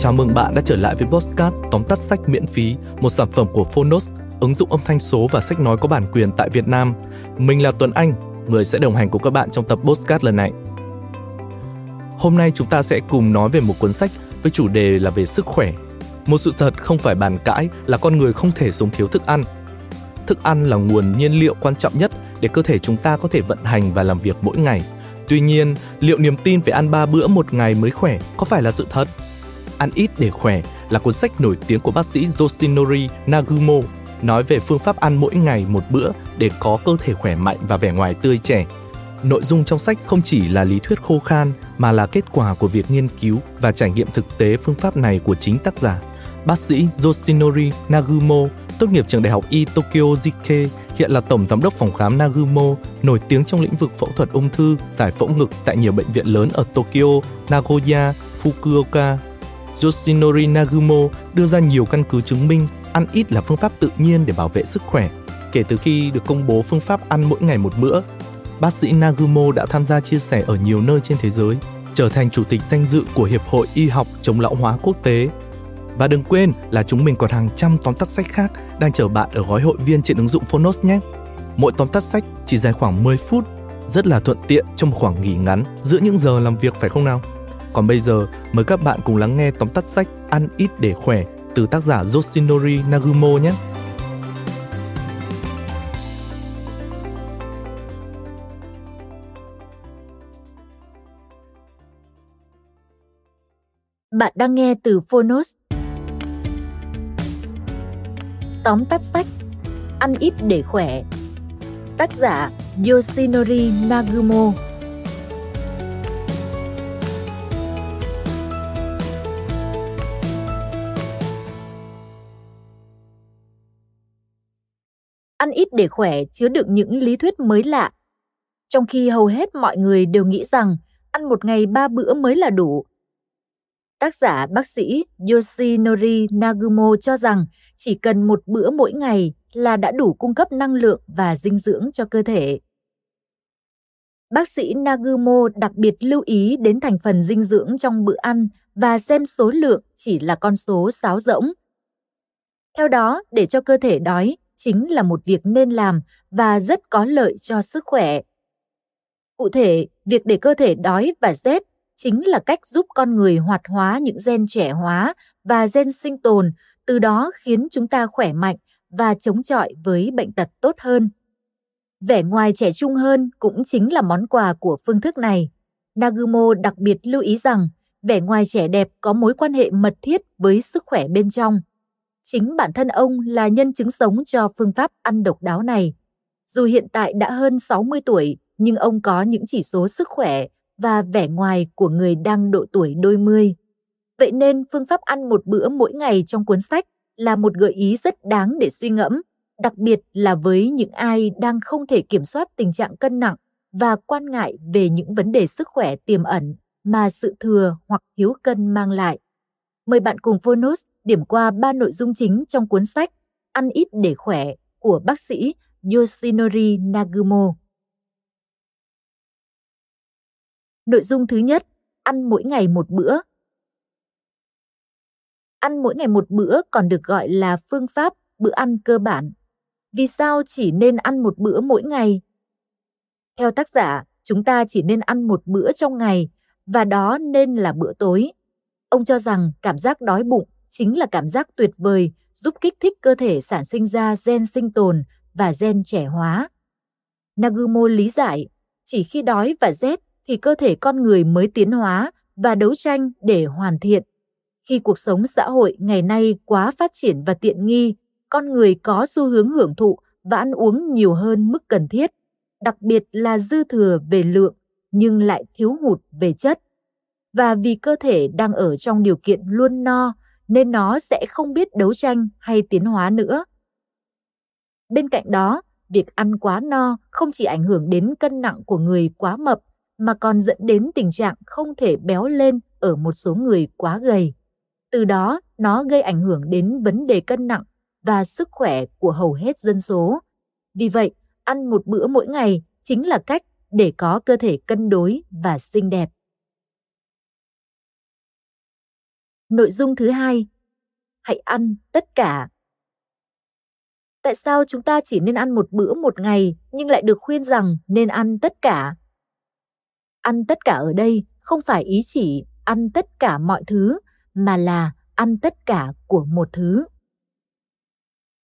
Chào mừng bạn đã trở lại với Postcard tóm tắt sách miễn phí, một sản phẩm của Phonos, ứng dụng âm thanh số và sách nói có bản quyền tại Việt Nam. Mình là Tuấn Anh, người sẽ đồng hành cùng các bạn trong tập Postcard lần này. Hôm nay chúng ta sẽ cùng nói về một cuốn sách với chủ đề là về sức khỏe. Một sự thật không phải bàn cãi là con người không thể sống thiếu thức ăn. Thức ăn là nguồn nhiên liệu quan trọng nhất để cơ thể chúng ta có thể vận hành và làm việc mỗi ngày. Tuy nhiên, liệu niềm tin về ăn ba bữa một ngày mới khỏe có phải là sự thật? Ăn ít để khỏe là cuốn sách nổi tiếng của bác sĩ Yoshinori Nagumo nói về phương pháp ăn mỗi ngày một bữa để có cơ thể khỏe mạnh và vẻ ngoài tươi trẻ. Nội dung trong sách không chỉ là lý thuyết khô khan mà là kết quả của việc nghiên cứu và trải nghiệm thực tế phương pháp này của chính tác giả. Bác sĩ Yoshinori Nagumo tốt nghiệp trường đại học Y Tokyo Jike, hiện là tổng giám đốc phòng khám Nagumo, nổi tiếng trong lĩnh vực phẫu thuật ung thư, giải phẫu ngực tại nhiều bệnh viện lớn ở Tokyo, Nagoya, Fukuoka, Yoshinori Nagumo đưa ra nhiều căn cứ chứng minh ăn ít là phương pháp tự nhiên để bảo vệ sức khỏe. Kể từ khi được công bố phương pháp ăn mỗi ngày một bữa, bác sĩ Nagumo đã tham gia chia sẻ ở nhiều nơi trên thế giới, trở thành chủ tịch danh dự của Hiệp hội Y học chống lão hóa quốc tế. Và đừng quên là chúng mình còn hàng trăm tóm tắt sách khác đang chờ bạn ở gói hội viên trên ứng dụng Phonos nhé. Mỗi tóm tắt sách chỉ dài khoảng 10 phút, rất là thuận tiện trong một khoảng nghỉ ngắn giữa những giờ làm việc phải không nào? Còn bây giờ, mời các bạn cùng lắng nghe tóm tắt sách Ăn ít để khỏe từ tác giả Yoshinori Nagumo nhé. Bạn đang nghe từ Phonos. Tóm tắt sách Ăn ít để khỏe Tác giả Yoshinori Nagumo ăn ít để khỏe chứa đựng những lý thuyết mới lạ. Trong khi hầu hết mọi người đều nghĩ rằng ăn một ngày ba bữa mới là đủ. Tác giả bác sĩ Yoshinori Nagumo cho rằng chỉ cần một bữa mỗi ngày là đã đủ cung cấp năng lượng và dinh dưỡng cho cơ thể. Bác sĩ Nagumo đặc biệt lưu ý đến thành phần dinh dưỡng trong bữa ăn và xem số lượng chỉ là con số sáo rỗng. Theo đó, để cho cơ thể đói, chính là một việc nên làm và rất có lợi cho sức khỏe. Cụ thể, việc để cơ thể đói và rét chính là cách giúp con người hoạt hóa những gen trẻ hóa và gen sinh tồn, từ đó khiến chúng ta khỏe mạnh và chống chọi với bệnh tật tốt hơn. Vẻ ngoài trẻ trung hơn cũng chính là món quà của phương thức này. Nagumo đặc biệt lưu ý rằng vẻ ngoài trẻ đẹp có mối quan hệ mật thiết với sức khỏe bên trong. Chính bản thân ông là nhân chứng sống cho phương pháp ăn độc đáo này. Dù hiện tại đã hơn 60 tuổi, nhưng ông có những chỉ số sức khỏe và vẻ ngoài của người đang độ tuổi đôi mươi. Vậy nên phương pháp ăn một bữa mỗi ngày trong cuốn sách là một gợi ý rất đáng để suy ngẫm, đặc biệt là với những ai đang không thể kiểm soát tình trạng cân nặng và quan ngại về những vấn đề sức khỏe tiềm ẩn mà sự thừa hoặc thiếu cân mang lại. Mời bạn cùng Phonos điểm qua ba nội dung chính trong cuốn sách Ăn ít để khỏe của bác sĩ Yoshinori Nagumo. Nội dung thứ nhất, ăn mỗi ngày một bữa. Ăn mỗi ngày một bữa còn được gọi là phương pháp bữa ăn cơ bản. Vì sao chỉ nên ăn một bữa mỗi ngày? Theo tác giả, chúng ta chỉ nên ăn một bữa trong ngày và đó nên là bữa tối. Ông cho rằng cảm giác đói bụng chính là cảm giác tuyệt vời giúp kích thích cơ thể sản sinh ra gen sinh tồn và gen trẻ hóa. Nagumo lý giải, chỉ khi đói và rét thì cơ thể con người mới tiến hóa và đấu tranh để hoàn thiện. Khi cuộc sống xã hội ngày nay quá phát triển và tiện nghi, con người có xu hướng hưởng thụ và ăn uống nhiều hơn mức cần thiết, đặc biệt là dư thừa về lượng nhưng lại thiếu hụt về chất. Và vì cơ thể đang ở trong điều kiện luôn no nên nó sẽ không biết đấu tranh hay tiến hóa nữa. Bên cạnh đó, việc ăn quá no không chỉ ảnh hưởng đến cân nặng của người quá mập mà còn dẫn đến tình trạng không thể béo lên ở một số người quá gầy. Từ đó, nó gây ảnh hưởng đến vấn đề cân nặng và sức khỏe của hầu hết dân số. Vì vậy, ăn một bữa mỗi ngày chính là cách để có cơ thể cân đối và xinh đẹp. Nội dung thứ hai, hãy ăn tất cả. Tại sao chúng ta chỉ nên ăn một bữa một ngày nhưng lại được khuyên rằng nên ăn tất cả? Ăn tất cả ở đây không phải ý chỉ ăn tất cả mọi thứ mà là ăn tất cả của một thứ.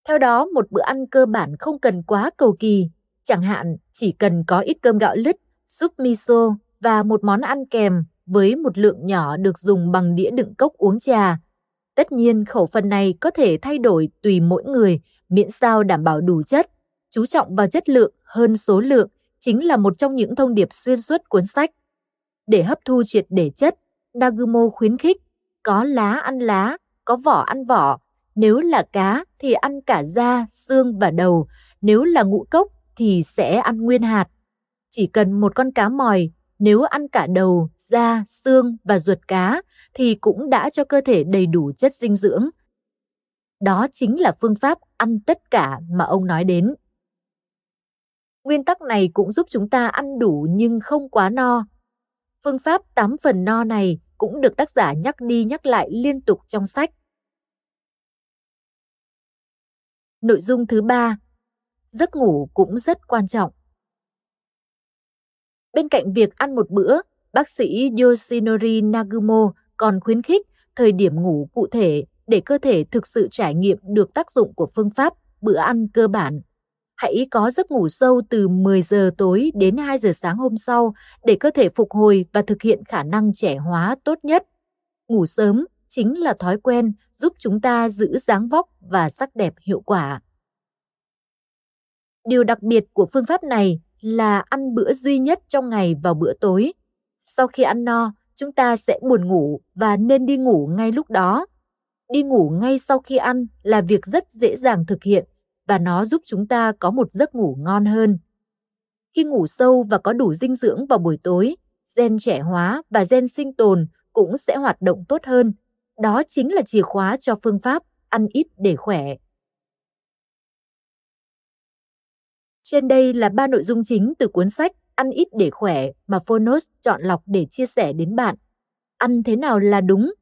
Theo đó, một bữa ăn cơ bản không cần quá cầu kỳ, chẳng hạn chỉ cần có ít cơm gạo lứt, súp miso và một món ăn kèm với một lượng nhỏ được dùng bằng đĩa đựng cốc uống trà. Tất nhiên khẩu phần này có thể thay đổi tùy mỗi người, miễn sao đảm bảo đủ chất, chú trọng vào chất lượng hơn số lượng chính là một trong những thông điệp xuyên suốt cuốn sách. Để hấp thu triệt để chất, Nagumo khuyến khích có lá ăn lá, có vỏ ăn vỏ. Nếu là cá thì ăn cả da, xương và đầu. Nếu là ngũ cốc thì sẽ ăn nguyên hạt. Chỉ cần một con cá mòi, nếu ăn cả đầu, da, xương và ruột cá thì cũng đã cho cơ thể đầy đủ chất dinh dưỡng. Đó chính là phương pháp ăn tất cả mà ông nói đến. Nguyên tắc này cũng giúp chúng ta ăn đủ nhưng không quá no. Phương pháp 8 phần no này cũng được tác giả nhắc đi nhắc lại liên tục trong sách. Nội dung thứ ba, giấc ngủ cũng rất quan trọng. Bên cạnh việc ăn một bữa, bác sĩ Yoshinori Nagumo còn khuyến khích thời điểm ngủ cụ thể để cơ thể thực sự trải nghiệm được tác dụng của phương pháp bữa ăn cơ bản. Hãy có giấc ngủ sâu từ 10 giờ tối đến 2 giờ sáng hôm sau để cơ thể phục hồi và thực hiện khả năng trẻ hóa tốt nhất. Ngủ sớm chính là thói quen giúp chúng ta giữ dáng vóc và sắc đẹp hiệu quả. Điều đặc biệt của phương pháp này là ăn bữa duy nhất trong ngày vào bữa tối. Sau khi ăn no, chúng ta sẽ buồn ngủ và nên đi ngủ ngay lúc đó. Đi ngủ ngay sau khi ăn là việc rất dễ dàng thực hiện và nó giúp chúng ta có một giấc ngủ ngon hơn. Khi ngủ sâu và có đủ dinh dưỡng vào buổi tối, gen trẻ hóa và gen sinh tồn cũng sẽ hoạt động tốt hơn. Đó chính là chìa khóa cho phương pháp ăn ít để khỏe. Trên đây là ba nội dung chính từ cuốn sách Ăn ít để khỏe mà Phonos chọn lọc để chia sẻ đến bạn. Ăn thế nào là đúng?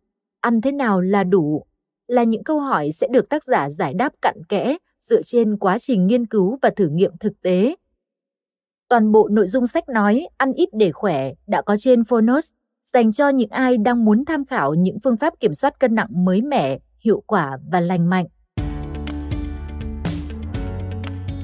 Ăn thế nào là đủ? Là những câu hỏi sẽ được tác giả giải đáp cặn kẽ dựa trên quá trình nghiên cứu và thử nghiệm thực tế. Toàn bộ nội dung sách nói ăn ít để khỏe đã có trên Phonos dành cho những ai đang muốn tham khảo những phương pháp kiểm soát cân nặng mới mẻ, hiệu quả và lành mạnh.